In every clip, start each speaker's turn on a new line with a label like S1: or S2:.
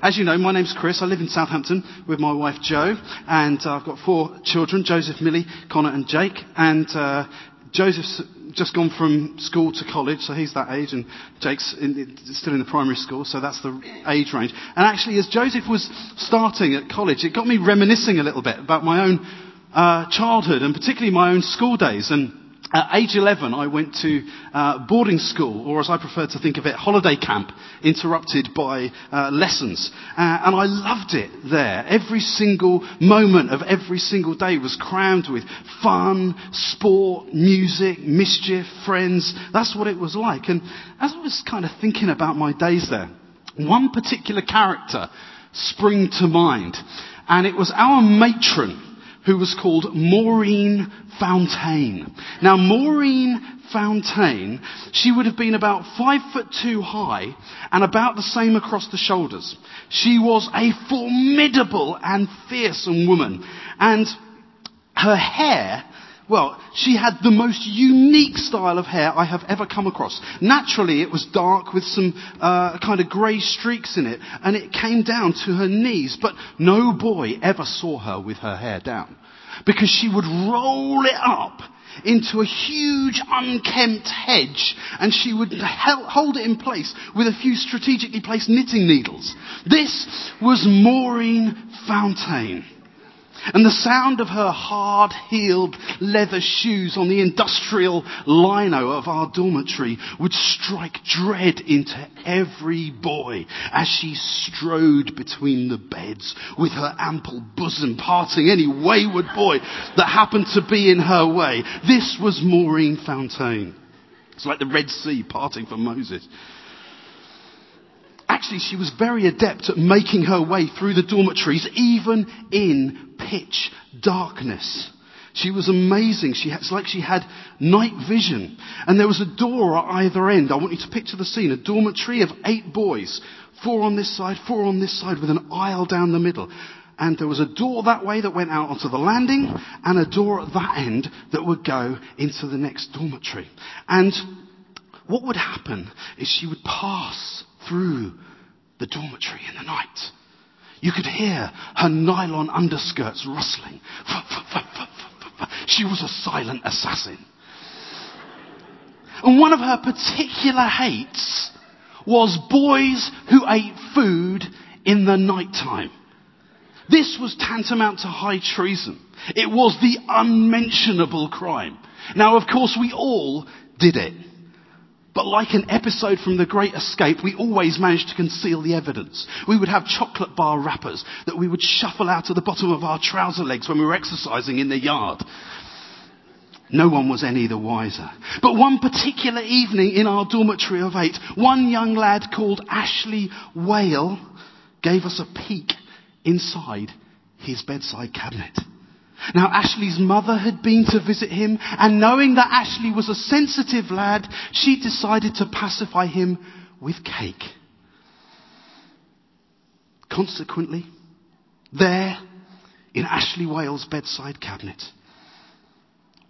S1: As you know, my name's Chris. I live in Southampton with my wife Jo, and uh, I've got four children: Joseph, Millie, Connor, and Jake. And uh, Joseph's just gone from school to college, so he's that age, and Jake's in, still in the primary school, so that's the age range. And actually, as Joseph was starting at college, it got me reminiscing a little bit about my own uh, childhood, and particularly my own school days. And at age 11, I went to uh, boarding school, or as I prefer to think of it, holiday camp, interrupted by uh, lessons. Uh, and I loved it there. Every single moment of every single day was crammed with fun, sport, music, mischief, friends. That's what it was like. And as I was kind of thinking about my days there, one particular character sprang to mind. And it was our matron who was called Maureen Fontaine. Now, Maureen Fontaine, she would have been about five foot two high and about the same across the shoulders. She was a formidable and fearsome woman. And her hair well, she had the most unique style of hair I have ever come across. Naturally, it was dark with some uh, kind of grey streaks in it, and it came down to her knees. But no boy ever saw her with her hair down, because she would roll it up into a huge unkempt hedge and she would hold it in place with a few strategically placed knitting needles. This was Maureen Fontaine. And the sound of her hard heeled leather shoes on the industrial lino of our dormitory would strike dread into every boy as she strode between the beds with her ample bosom parting any wayward boy that happened to be in her way. This was Maureen Fontaine. It's like the Red Sea parting for Moses. Actually, she was very adept at making her way through the dormitories, even in pitch darkness. She was amazing. She, it's like she had night vision. And there was a door at either end. I want you to picture the scene. A dormitory of eight boys. Four on this side, four on this side, with an aisle down the middle. And there was a door that way that went out onto the landing, and a door at that end that would go into the next dormitory. And what would happen is she would pass through the dormitory in the night. You could hear her nylon underskirts rustling. She was a silent assassin. And one of her particular hates was boys who ate food in the night time. This was tantamount to high treason. It was the unmentionable crime. Now, of course, we all did it. But like an episode from The Great Escape, we always managed to conceal the evidence. We would have chocolate bar wrappers that we would shuffle out of the bottom of our trouser legs when we were exercising in the yard. No one was any the wiser. But one particular evening in our dormitory of eight, one young lad called Ashley Whale gave us a peek inside his bedside cabinet. Now Ashley's mother had been to visit him and knowing that Ashley was a sensitive lad, she decided to pacify him with cake. Consequently, there in Ashley Whale's bedside cabinet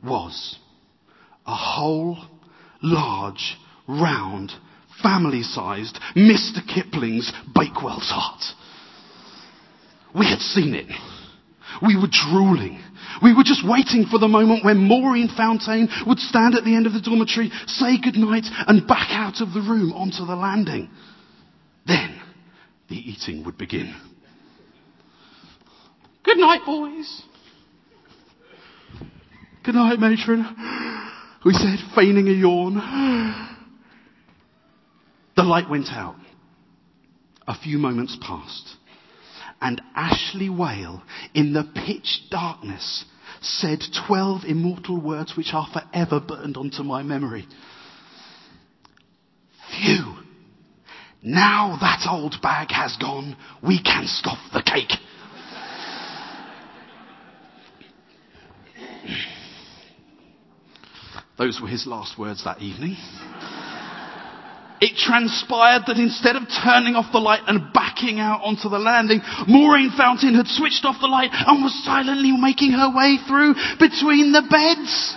S1: was a whole, large, round, family-sized Mr. Kipling's Bakewell tart. We had seen it. We were drooling. We were just waiting for the moment when Maureen Fontaine would stand at the end of the dormitory, say goodnight, and back out of the room onto the landing. Then the eating would begin. Good night, boys. Good night, matron. We said, feigning a yawn. The light went out. A few moments passed and Ashley Whale in the pitch darkness said 12 immortal words which are forever burned onto my memory. Phew. Now that old bag has gone, we can scoff the cake. Those were his last words that evening. It transpired that instead of turning off the light and backing out onto the landing, Maureen Fountain had switched off the light and was silently making her way through between the beds.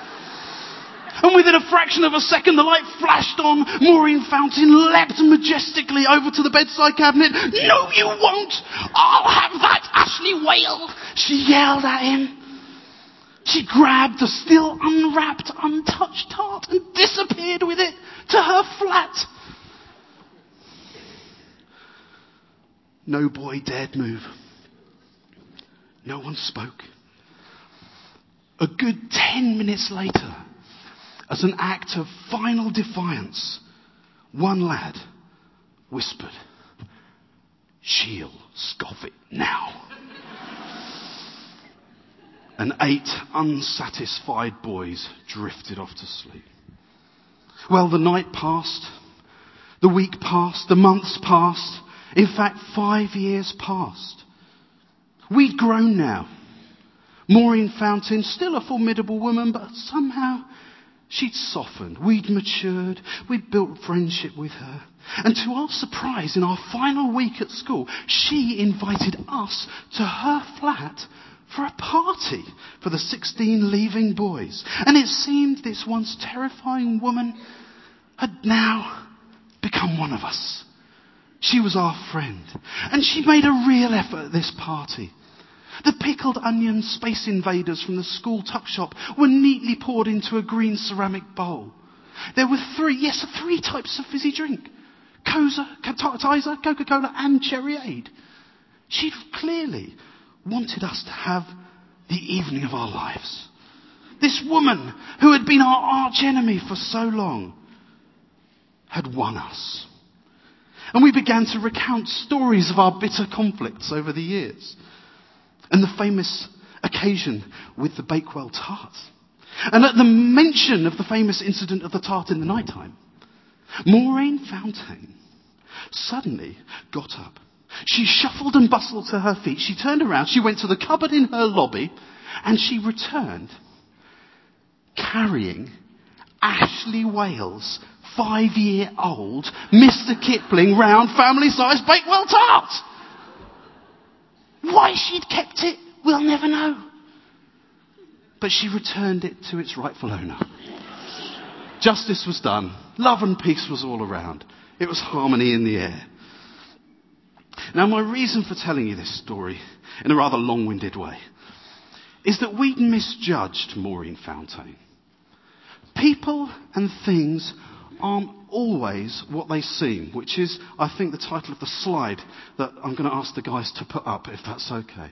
S1: And within a fraction of a second, the light flashed on. Maureen Fountain leapt majestically over to the bedside cabinet. No, you won't! I'll have that Ashley Whale! She yelled at him. She grabbed the still unwrapped, untouched tart and disappeared with it to her flat. No boy dared move. No one spoke. A good ten minutes later, as an act of final defiance, one lad whispered, She'll scoff it now. and eight unsatisfied boys drifted off to sleep. Well, the night passed, the week passed, the months passed, in fact, five years passed. We'd grown now. Maureen Fountain, still a formidable woman, but somehow she'd softened. We'd matured. We'd built friendship with her. And to our surprise, in our final week at school, she invited us to her flat for a party for the 16 leaving boys. And it seemed this once terrifying woman had now become one of us. She was our friend. And she made a real effort at this party. The pickled onion space invaders from the school tuck shop were neatly poured into a green ceramic bowl. There were three, yes, three types of fizzy drink. Koza, Tizer, Coca-Cola and Cherryade. She'd clearly wanted us to have the evening of our lives. This woman who had been our arch enemy for so long had won us. And we began to recount stories of our bitter conflicts over the years. And the famous occasion with the Bakewell tart. And at the mention of the famous incident of the tart in the night time, Maureen Fountain suddenly got up. She shuffled and bustled to her feet. She turned around. She went to the cupboard in her lobby and she returned carrying Ashley Whale's five year old Mr. Kipling round family sized Bakewell tart. Why she'd kept it, we'll never know. But she returned it to its rightful owner. Justice was done. Love and peace was all around. It was harmony in the air. Now, my reason for telling you this story in a rather long winded way is that we'd misjudged Maureen Fountain. People and things aren't always what they seem, which is, I think, the title of the slide that I'm going to ask the guys to put up, if that's okay.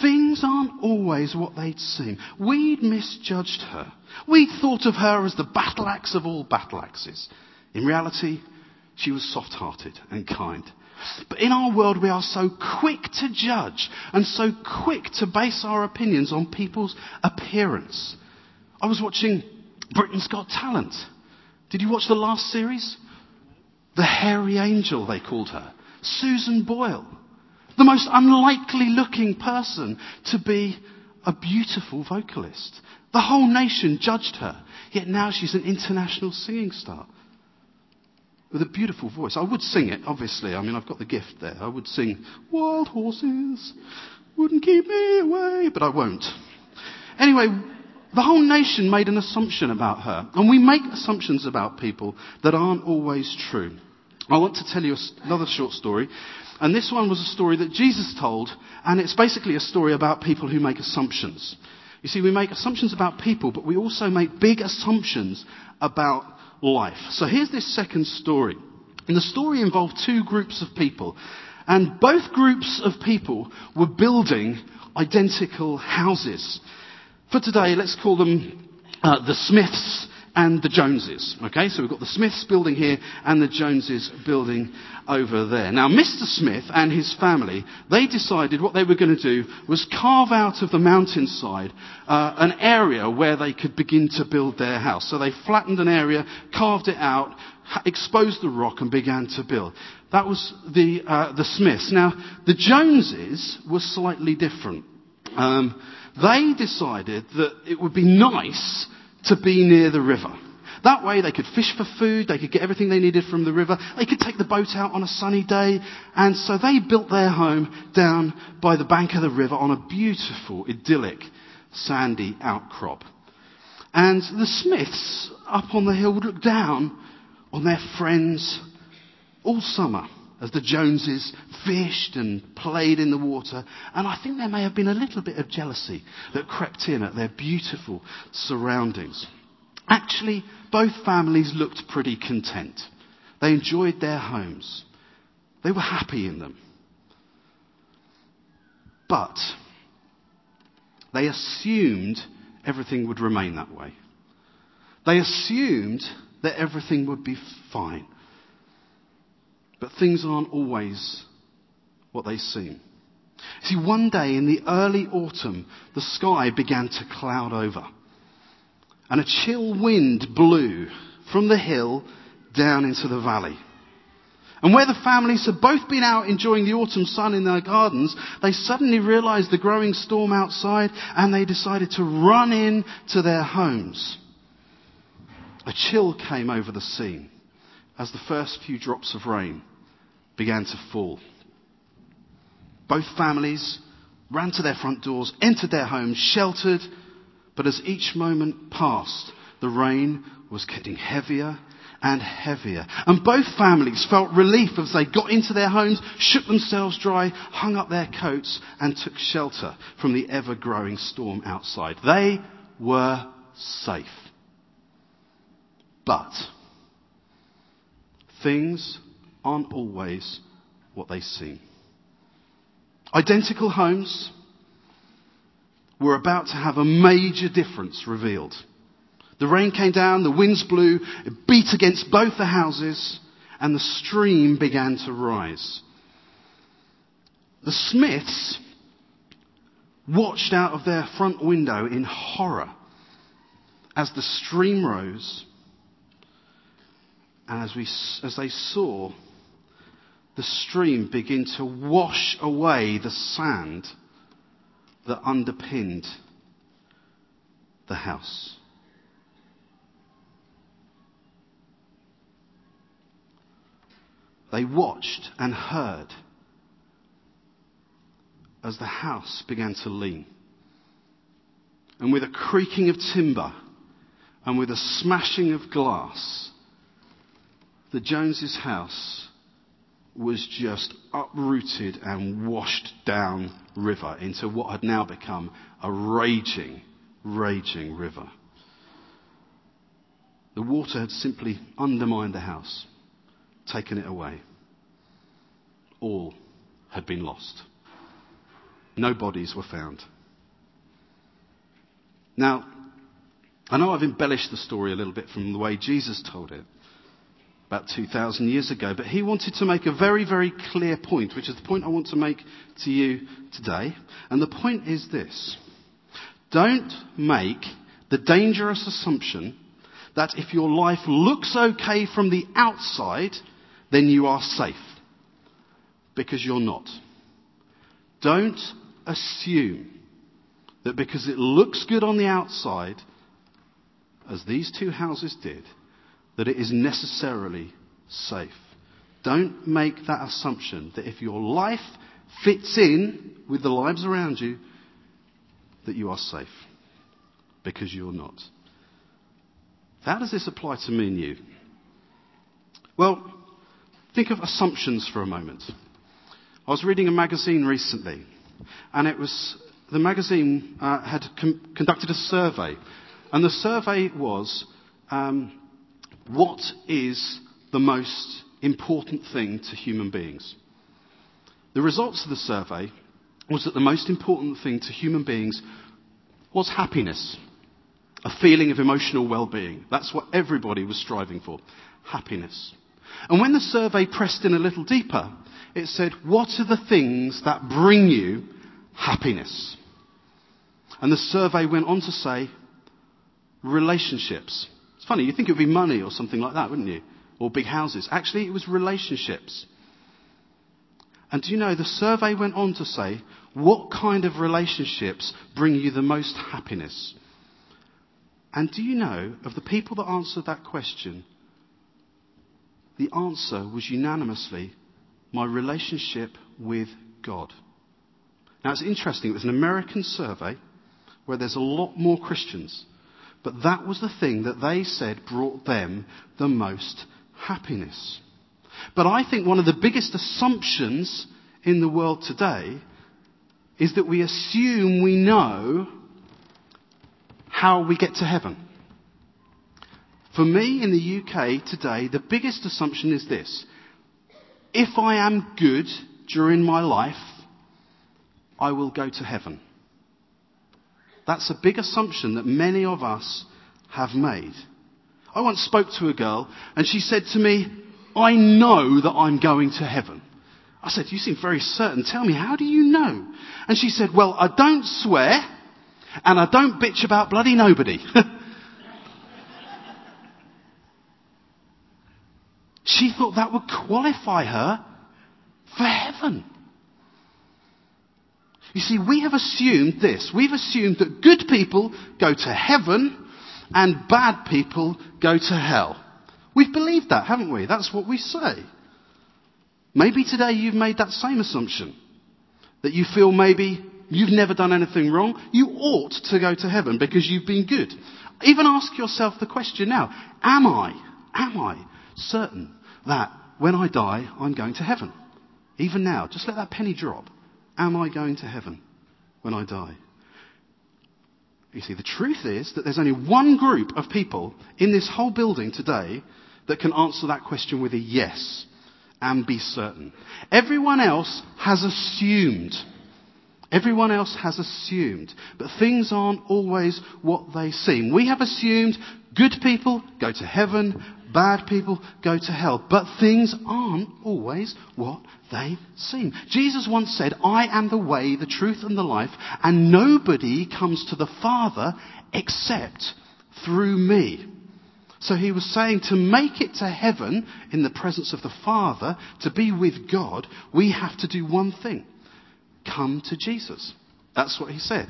S1: Things aren't always what they'd seem. We'd misjudged her. We'd thought of her as the battle axe of all battle axes. In reality, she was soft hearted and kind. But in our world, we are so quick to judge and so quick to base our opinions on people's appearance. I was watching Britain's Got Talent. Did you watch the last series? The hairy angel, they called her. Susan Boyle. The most unlikely looking person to be a beautiful vocalist. The whole nation judged her. Yet now she's an international singing star. With a beautiful voice. I would sing it, obviously. I mean, I've got the gift there. I would sing, Wild Horses wouldn't keep me away, but I won't. Anyway, the whole nation made an assumption about her. And we make assumptions about people that aren't always true. I want to tell you another short story. And this one was a story that Jesus told. And it's basically a story about people who make assumptions. You see, we make assumptions about people, but we also make big assumptions about life. So here's this second story. And the story involved two groups of people. And both groups of people were building identical houses. For today, let's call them uh, the Smiths and the Joneses. Okay, so we've got the Smiths building here and the Joneses building over there. Now, Mr. Smith and his family, they decided what they were going to do was carve out of the mountainside uh, an area where they could begin to build their house. So they flattened an area, carved it out, exposed the rock and began to build. That was the, uh, the Smiths. Now, the Joneses were slightly different. Um, they decided that it would be nice to be near the river. That way they could fish for food, they could get everything they needed from the river, they could take the boat out on a sunny day, and so they built their home down by the bank of the river on a beautiful, idyllic, sandy outcrop. And the Smiths up on the hill would look down on their friends all summer as the Joneses fished and played in the water. And I think there may have been a little bit of jealousy that crept in at their beautiful surroundings. Actually, both families looked pretty content. They enjoyed their homes. They were happy in them. But they assumed everything would remain that way. They assumed that everything would be fine. But things aren't always what they seem. See, one day in the early autumn, the sky began to cloud over. And a chill wind blew from the hill down into the valley. And where the families had both been out enjoying the autumn sun in their gardens, they suddenly realized the growing storm outside and they decided to run in to their homes. A chill came over the scene as the first few drops of rain began to fall. Both families ran to their front doors, entered their homes, sheltered, but as each moment passed, the rain was getting heavier and heavier. And both families felt relief as they got into their homes, shook themselves dry, hung up their coats, and took shelter from the ever growing storm outside. They were safe. But things aren't always what they seem. Identical homes were about to have a major difference revealed. The rain came down, the winds blew, it beat against both the houses, and the stream began to rise. The Smiths watched out of their front window in horror as the stream rose and as, we, as they saw the stream begin to wash away the sand that underpinned the house. They watched and heard as the house began to lean. And with a creaking of timber and with a smashing of glass, the Joneses' house was just uprooted and washed down river into what had now become a raging, raging river. The water had simply undermined the house taken it away. All had been lost. No bodies were found. Now, I know I've embellished the story a little bit from the way Jesus told it about 2,000 years ago, but he wanted to make a very, very clear point, which is the point I want to make to you today. And the point is this. Don't make the dangerous assumption that if your life looks okay from the outside, then you are safe. Because you're not. Don't assume that because it looks good on the outside, as these two houses did, that it is necessarily safe. Don't make that assumption that if your life fits in with the lives around you, that you are safe. Because you're not. How does this apply to me and you? Well, Think of assumptions for a moment. I was reading a magazine recently, and it was the magazine uh, had com- conducted a survey, and the survey was um, what is the most important thing to human beings. The results of the survey was that the most important thing to human beings was happiness, a feeling of emotional well-being. That's what everybody was striving for, happiness. And when the survey pressed in a little deeper, it said, what are the things that bring you happiness? And the survey went on to say, relationships. It's funny, you think it would be money or something like that, wouldn't you? Or big houses. Actually, it was relationships. And do you know, the survey went on to say, what kind of relationships bring you the most happiness? And do you know, of the people that answered that question, the answer was unanimously my relationship with God. Now it's interesting, it was an American survey where there's a lot more Christians, But that was the thing that they said brought them the most happiness. But I think one of the biggest assumptions in the world today is that we assume we know how we get to heaven. For me in the UK today, the biggest assumption is this. If I am good during my life, I will go to heaven. That's a big assumption that many of us have made. I once spoke to a girl and she said to me, I know that I'm going to heaven. I said, you seem very certain. Tell me, how do you know? And she said, well, I don't swear and I don't bitch about bloody nobody. she thought that would qualify her for heaven. You see, we have assumed this. We've assumed that good people go to heaven and bad people go to hell. We've believed that, haven't we? That's what we say. Maybe today you've made that same assumption. That you feel maybe you've never done anything wrong. You ought to go to heaven because you've been good. Even ask yourself the question now. Am I, am I certain that when I die, I'm going to heaven? Even now, just let that penny drop. Am I going to heaven when I die? You see, the truth is that there's only one group of people in this whole building today that can answer that question with a yes and be certain. Everyone else has assumed. Everyone else has assumed. But things aren't always what they seem. We have assumed good people go to heaven, Bad people go to hell. But things aren't always what they seem. Jesus once said, I am the way, the truth, and the life, and nobody comes to the Father except through me. So he was saying to make it to heaven in the presence of the Father, to be with God, we have to do one thing. Come to Jesus. That's what he said.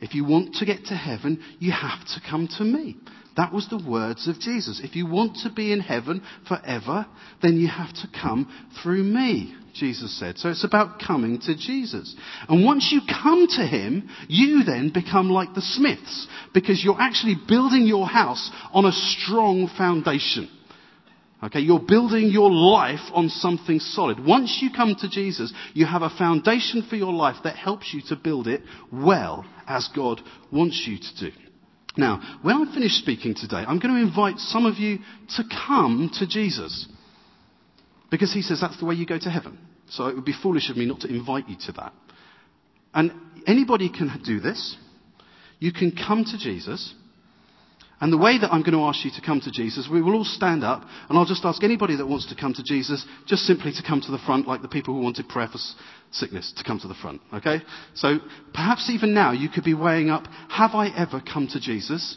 S1: If you want to get to heaven, you have to come to me. That was the words of Jesus. If you want to be in heaven forever, then you have to come through me, Jesus said. So it's about coming to Jesus. And once you come to him, you then become like the Smiths, because you're actually building your house on a strong foundation. Okay, you're building your life on something solid. Once you come to Jesus, you have a foundation for your life that helps you to build it well as God wants you to do. Now, when I finish speaking today, I'm going to invite some of you to come to Jesus. Because he says that's the way you go to heaven. So it would be foolish of me not to invite you to that. And anybody can do this. You can come to Jesus. And the way that I'm going to ask you to come to Jesus, we will all stand up, and I'll just ask anybody that wants to come to Jesus just simply to come to the front, like the people who wanted prayer for sickness, to come to the front. Okay? So perhaps even now you could be weighing up, have I ever come to Jesus?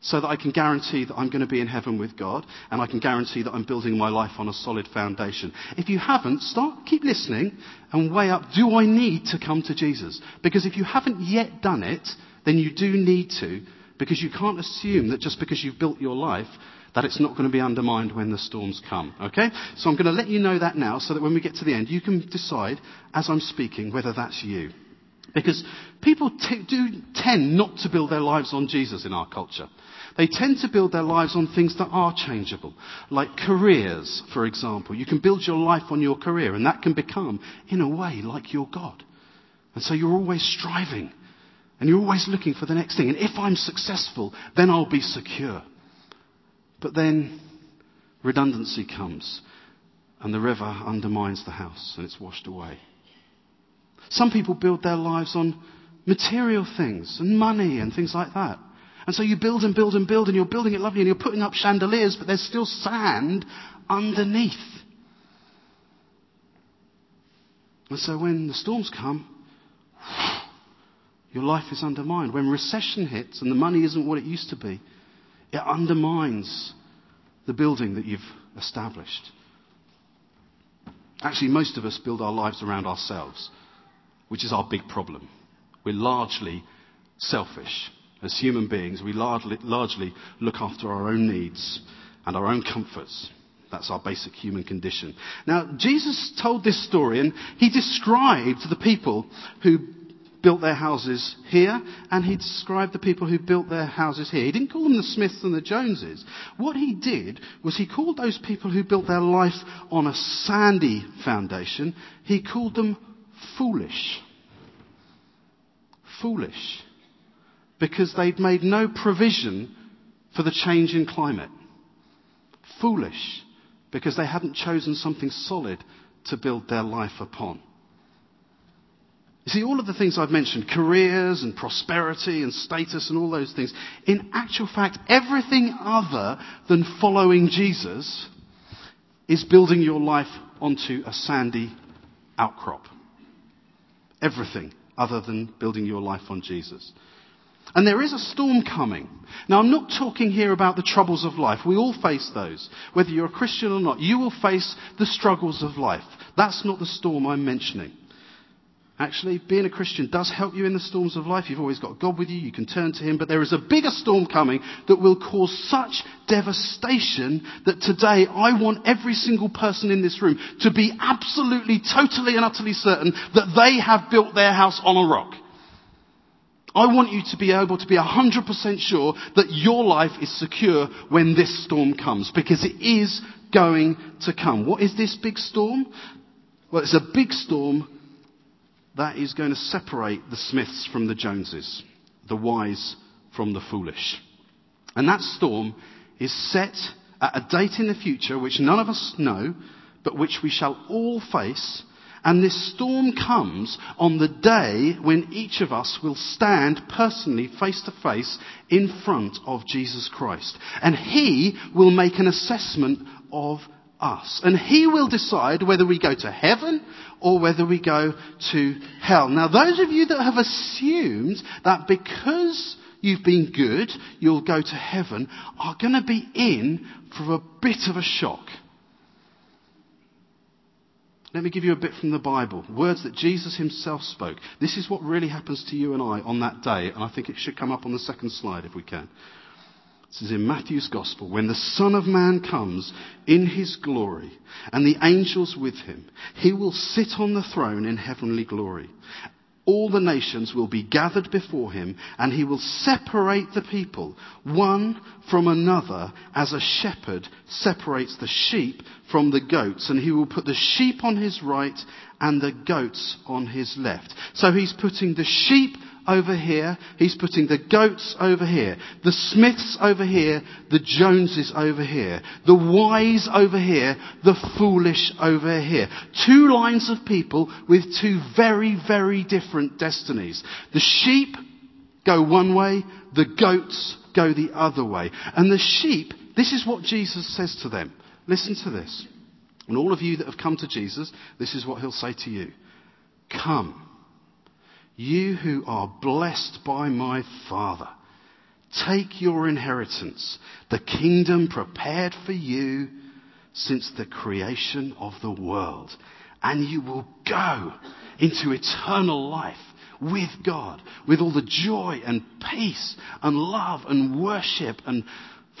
S1: So that I can guarantee that I'm going to be in heaven with God, and I can guarantee that I'm building my life on a solid foundation. If you haven't, start, keep listening, and weigh up, do I need to come to Jesus? Because if you haven't yet done it, then you do need to, because you can't assume that just because you've built your life, that it's not going to be undermined when the storms come. Okay? So I'm going to let you know that now so that when we get to the end, you can decide as I'm speaking whether that's you. Because people t- do tend not to build their lives on Jesus in our culture. They tend to build their lives on things that are changeable, like careers, for example. You can build your life on your career, and that can become, in a way, like your God. And so you're always striving and you're always looking for the next thing. And if I'm successful, then I'll be secure. But then redundancy comes and the river undermines the house and it's washed away. Some people build their lives on material things and money and things like that. And so you build and build and build and you're building it lovely and you're putting up chandeliers, but there's still sand underneath. And so when the storms come, your life is undermined. When recession hits and the money isn't what it used to be, it undermines the building that you've established. Actually, most of us build our lives around ourselves, which is our big problem. We're largely selfish. As human beings, we largely, largely look after our own needs and our own comforts. That's our basic human condition. Now, Jesus told this story and he described the people who built their houses here, and he described the people who built their houses here. He didn't call them the Smiths and the Joneses. What he did was he called those people who built their life on a sandy foundation, he called them foolish. Foolish. Because they'd made no provision for the change in climate. Foolish. Because they hadn't chosen something solid to build their life upon. You see, all of the things I've mentioned, careers and prosperity and status and all those things, in actual fact, everything other than following Jesus is building your life onto a sandy outcrop. Everything other than building your life on Jesus. And there is a storm coming. Now, I'm not talking here about the troubles of life. We all face those. Whether you're a Christian or not, you will face the struggles of life. That's not the storm I'm mentioning. Actually, being a Christian does help you in the storms of life. You've always got God with you. You can turn to Him. But there is a bigger storm coming that will cause such devastation that today I want every single person in this room to be absolutely, totally and utterly certain that they have built their house on a rock. I want you to be able to be 100% sure that your life is secure when this storm comes because it is going to come. What is this big storm? Well, it's a big storm that is going to separate the Smiths from the Joneses, the wise from the foolish. And that storm is set at a date in the future which none of us know, but which we shall all face. And this storm comes on the day when each of us will stand personally face to face in front of Jesus Christ. And He will make an assessment of us. And He will decide whether we go to heaven or whether we go to hell. Now, those of you that have assumed that because you've been good, you'll go to heaven, are going to be in for a bit of a shock. Let me give you a bit from the Bible. Words that Jesus himself spoke. This is what really happens to you and I on that day, and I think it should come up on the second slide if we can. This is in Matthew's Gospel. When the Son of Man comes in his glory and the angels with him, he will sit on the throne in heavenly glory. All the nations will be gathered before him and he will separate the people one from another as a shepherd separates the sheep from the goats and he will put the sheep on his right and the goats on his left. So he's putting the sheep over here. He's putting the goats over here. The Smiths over here. The Joneses over here. The wise over here. The foolish over here. Two lines of people with two very, very different destinies. The sheep go one way. The goats go the other way. And the sheep, this is what Jesus says to them. Listen to this. And all of you that have come to Jesus, this is what he'll say to you. Come you who are blessed by my Father, take your inheritance, the kingdom prepared for you since the creation of the world, and you will go into eternal life with God, with all the joy and peace and love and worship and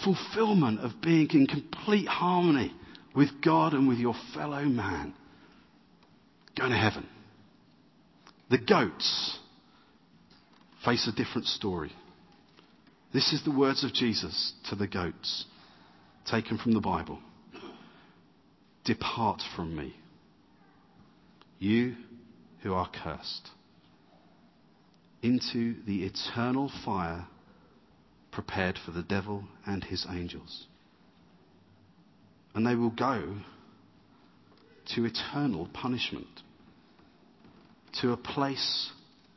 S1: fulfillment of being in complete harmony with God and with your fellow man. Go to heaven. The goats face a different story. This is the words of Jesus to the goats, taken from the Bible. Depart from me, you who are cursed, into the eternal fire prepared for the devil and his angels. And they will go to eternal punishment to a place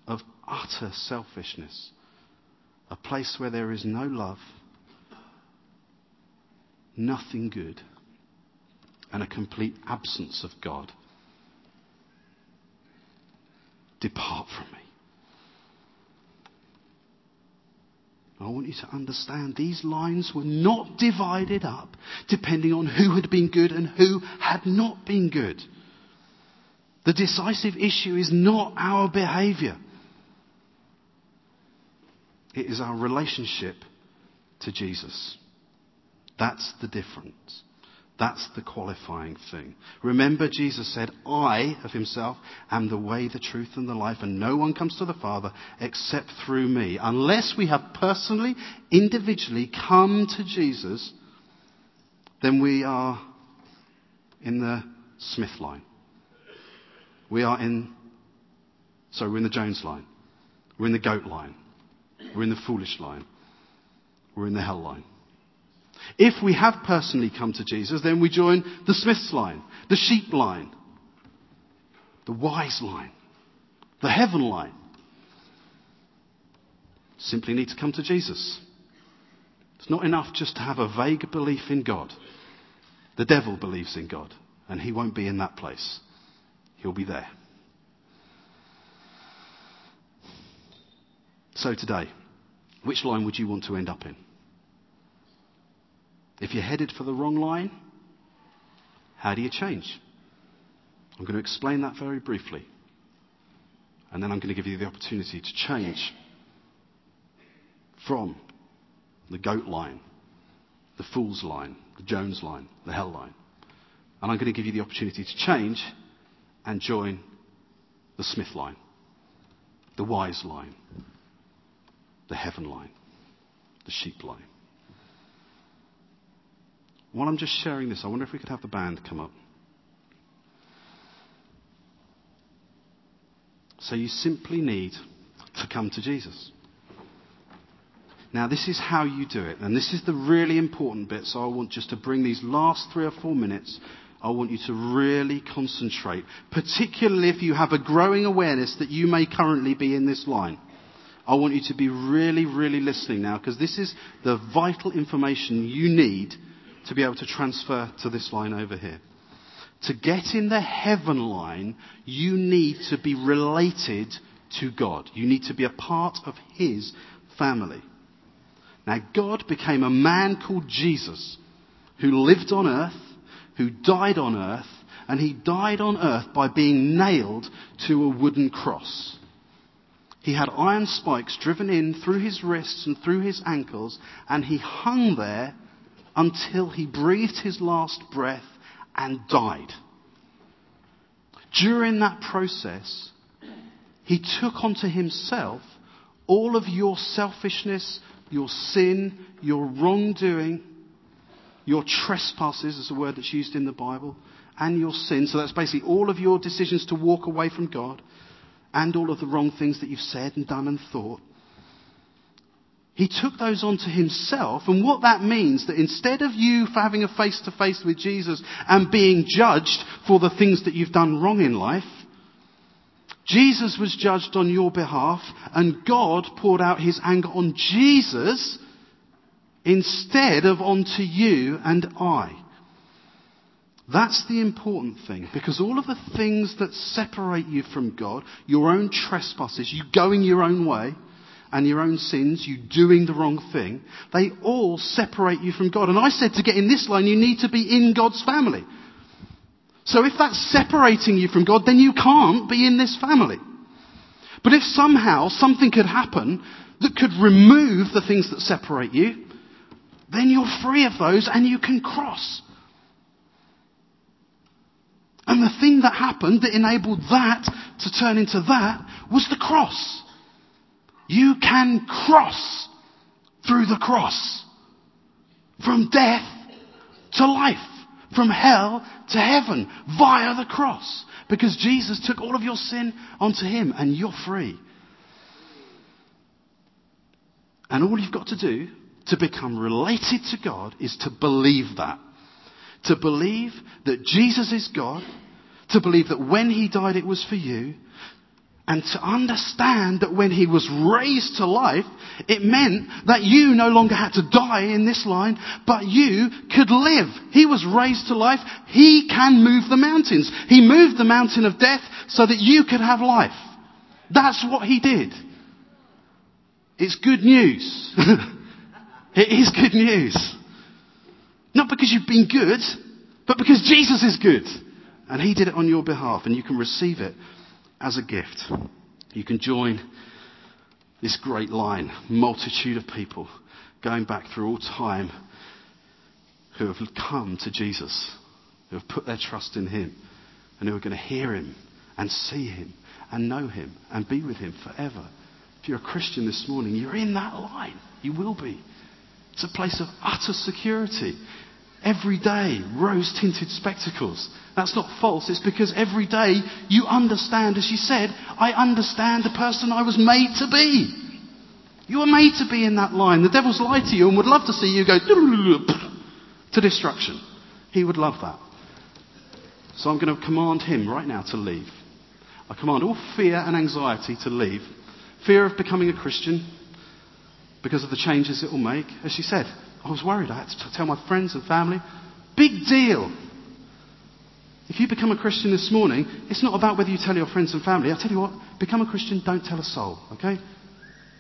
S1: of utter selfishness, a place where there is no love, nothing good, and a complete absence of God. Depart from me. I want you to understand these lines were not divided up depending on who had been good and who had not been good. The decisive issue is not our behavior. It is our relationship to Jesus. That's the difference. That's the qualifying thing. Remember, Jesus said, I, of himself, am the way, the truth, and the life, and no one comes to the Father except through me. Unless we have personally, individually come to Jesus, then we are in the Smith line. We are in, sorry, we're in the Jones line. We're in the goat line. We're in the foolish line. We're in the hell line. If we have personally come to Jesus, then we join the Smith's line, the sheep line, the wise line, the heaven line. Simply need to come to Jesus. It's not enough just to have a vague belief in God. The devil believes in God, and he won't be in that place. He'll be there. So today, which line would you want to end up in? If you're headed for the wrong line, how do you change? I'm going to explain that very briefly. And then I'm going to give you the opportunity to change from the goat line, the fool's line, the Jones line, the hell line. And I'm going to give you the opportunity to change and join the Smith line, the wise line, the heaven line, the sheep line. While I'm just sharing this, I wonder if we could have the band come up. So you simply need to come to Jesus. Now, this is how you do it, and this is the really important bit. So, I want just to bring these last three or four minutes. I want you to really concentrate, particularly if you have a growing awareness that you may currently be in this line. I want you to be really, really listening now, because this is the vital information you need to be able to transfer to this line over here. To get in the heaven line, you need to be related to God. You need to be a part of His family. Now, God became a man called Jesus who lived on earth, who died on earth, and he died on earth by being nailed to a wooden cross. He had iron spikes driven in through his wrists and through his ankles, and he hung there until he breathed his last breath and died. During that process, he took onto himself all of your selfishness, your sin, your wrongdoing, your trespasses is a word that's used in the Bible, and your sin. So that's basically all of your decisions to walk away from God and all of the wrong things that you've said and done and thought. He took those onto himself, and what that means that instead of you having a face to face with Jesus and being judged for the things that you've done wrong in life, Jesus was judged on your behalf, and God poured out his anger on Jesus instead of onto you and I. That's the important thing, because all of the things that separate you from God, your own trespasses, you going your own way, and your own sins, you doing the wrong thing, they all separate you from God. And I said to get in this line, you need to be in God's family. So if that's separating you from God, then you can't be in this family. But if somehow something could happen that could remove the things that separate you, then you're free of those and you can cross. And the thing that happened that enabled that to turn into that was the cross. You can cross through the cross. From death to life. From hell to heaven via the cross. Because Jesus took all of your sin onto Him and you're free. And all you've got to do to become related to God is to believe that. To believe that Jesus is God. To believe that when He died it was for you and to understand that when he was raised to life, it meant that you no longer had to die in this line, but you could live. He was raised to life. He can move the mountains. He moved the mountain of death so that you could have life. That's what he did. It's good news. it is good news. Not because you've been good, but because Jesus is good. And he did it on your behalf and you can receive it as a gift. You can join this great line, multitude of people going back through all time who have come to Jesus, who have put their trust in Him, and who are going to hear Him and see Him and know Him and be with Him forever. If you're a Christian this morning, you're in that line. You will be. It's a place of utter security. Every day, rose tinted spectacles. That's not false. It's because every day you understand, as you said, I understand the person I was made to be. You were made to be in that line. The devil's lied to you and would love to see you go to destruction. He would love that. So I'm going to command him right now to leave. I command all fear and anxiety to leave. Fear of becoming a Christian because of the changes it will make. As she said, I was worried. I had to tell my friends and family. Big deal. If you become a Christian this morning, it's not about whether you tell your friends and family. I tell you what, become a Christian, don't tell a soul, okay?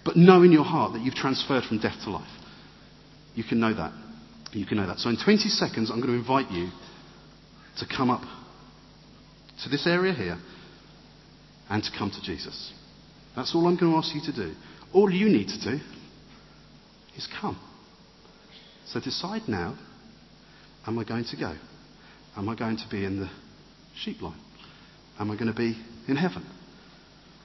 S1: But know in your heart that you've transferred from death to life. You can know that. You can know that. So in 20 seconds, I'm going to invite you to come up to this area here and to come to Jesus. That's all I'm going to ask you to do. All you need to do is come. So decide now am I going to go? Am I going to be in the sheep line? Am I going to be in heaven?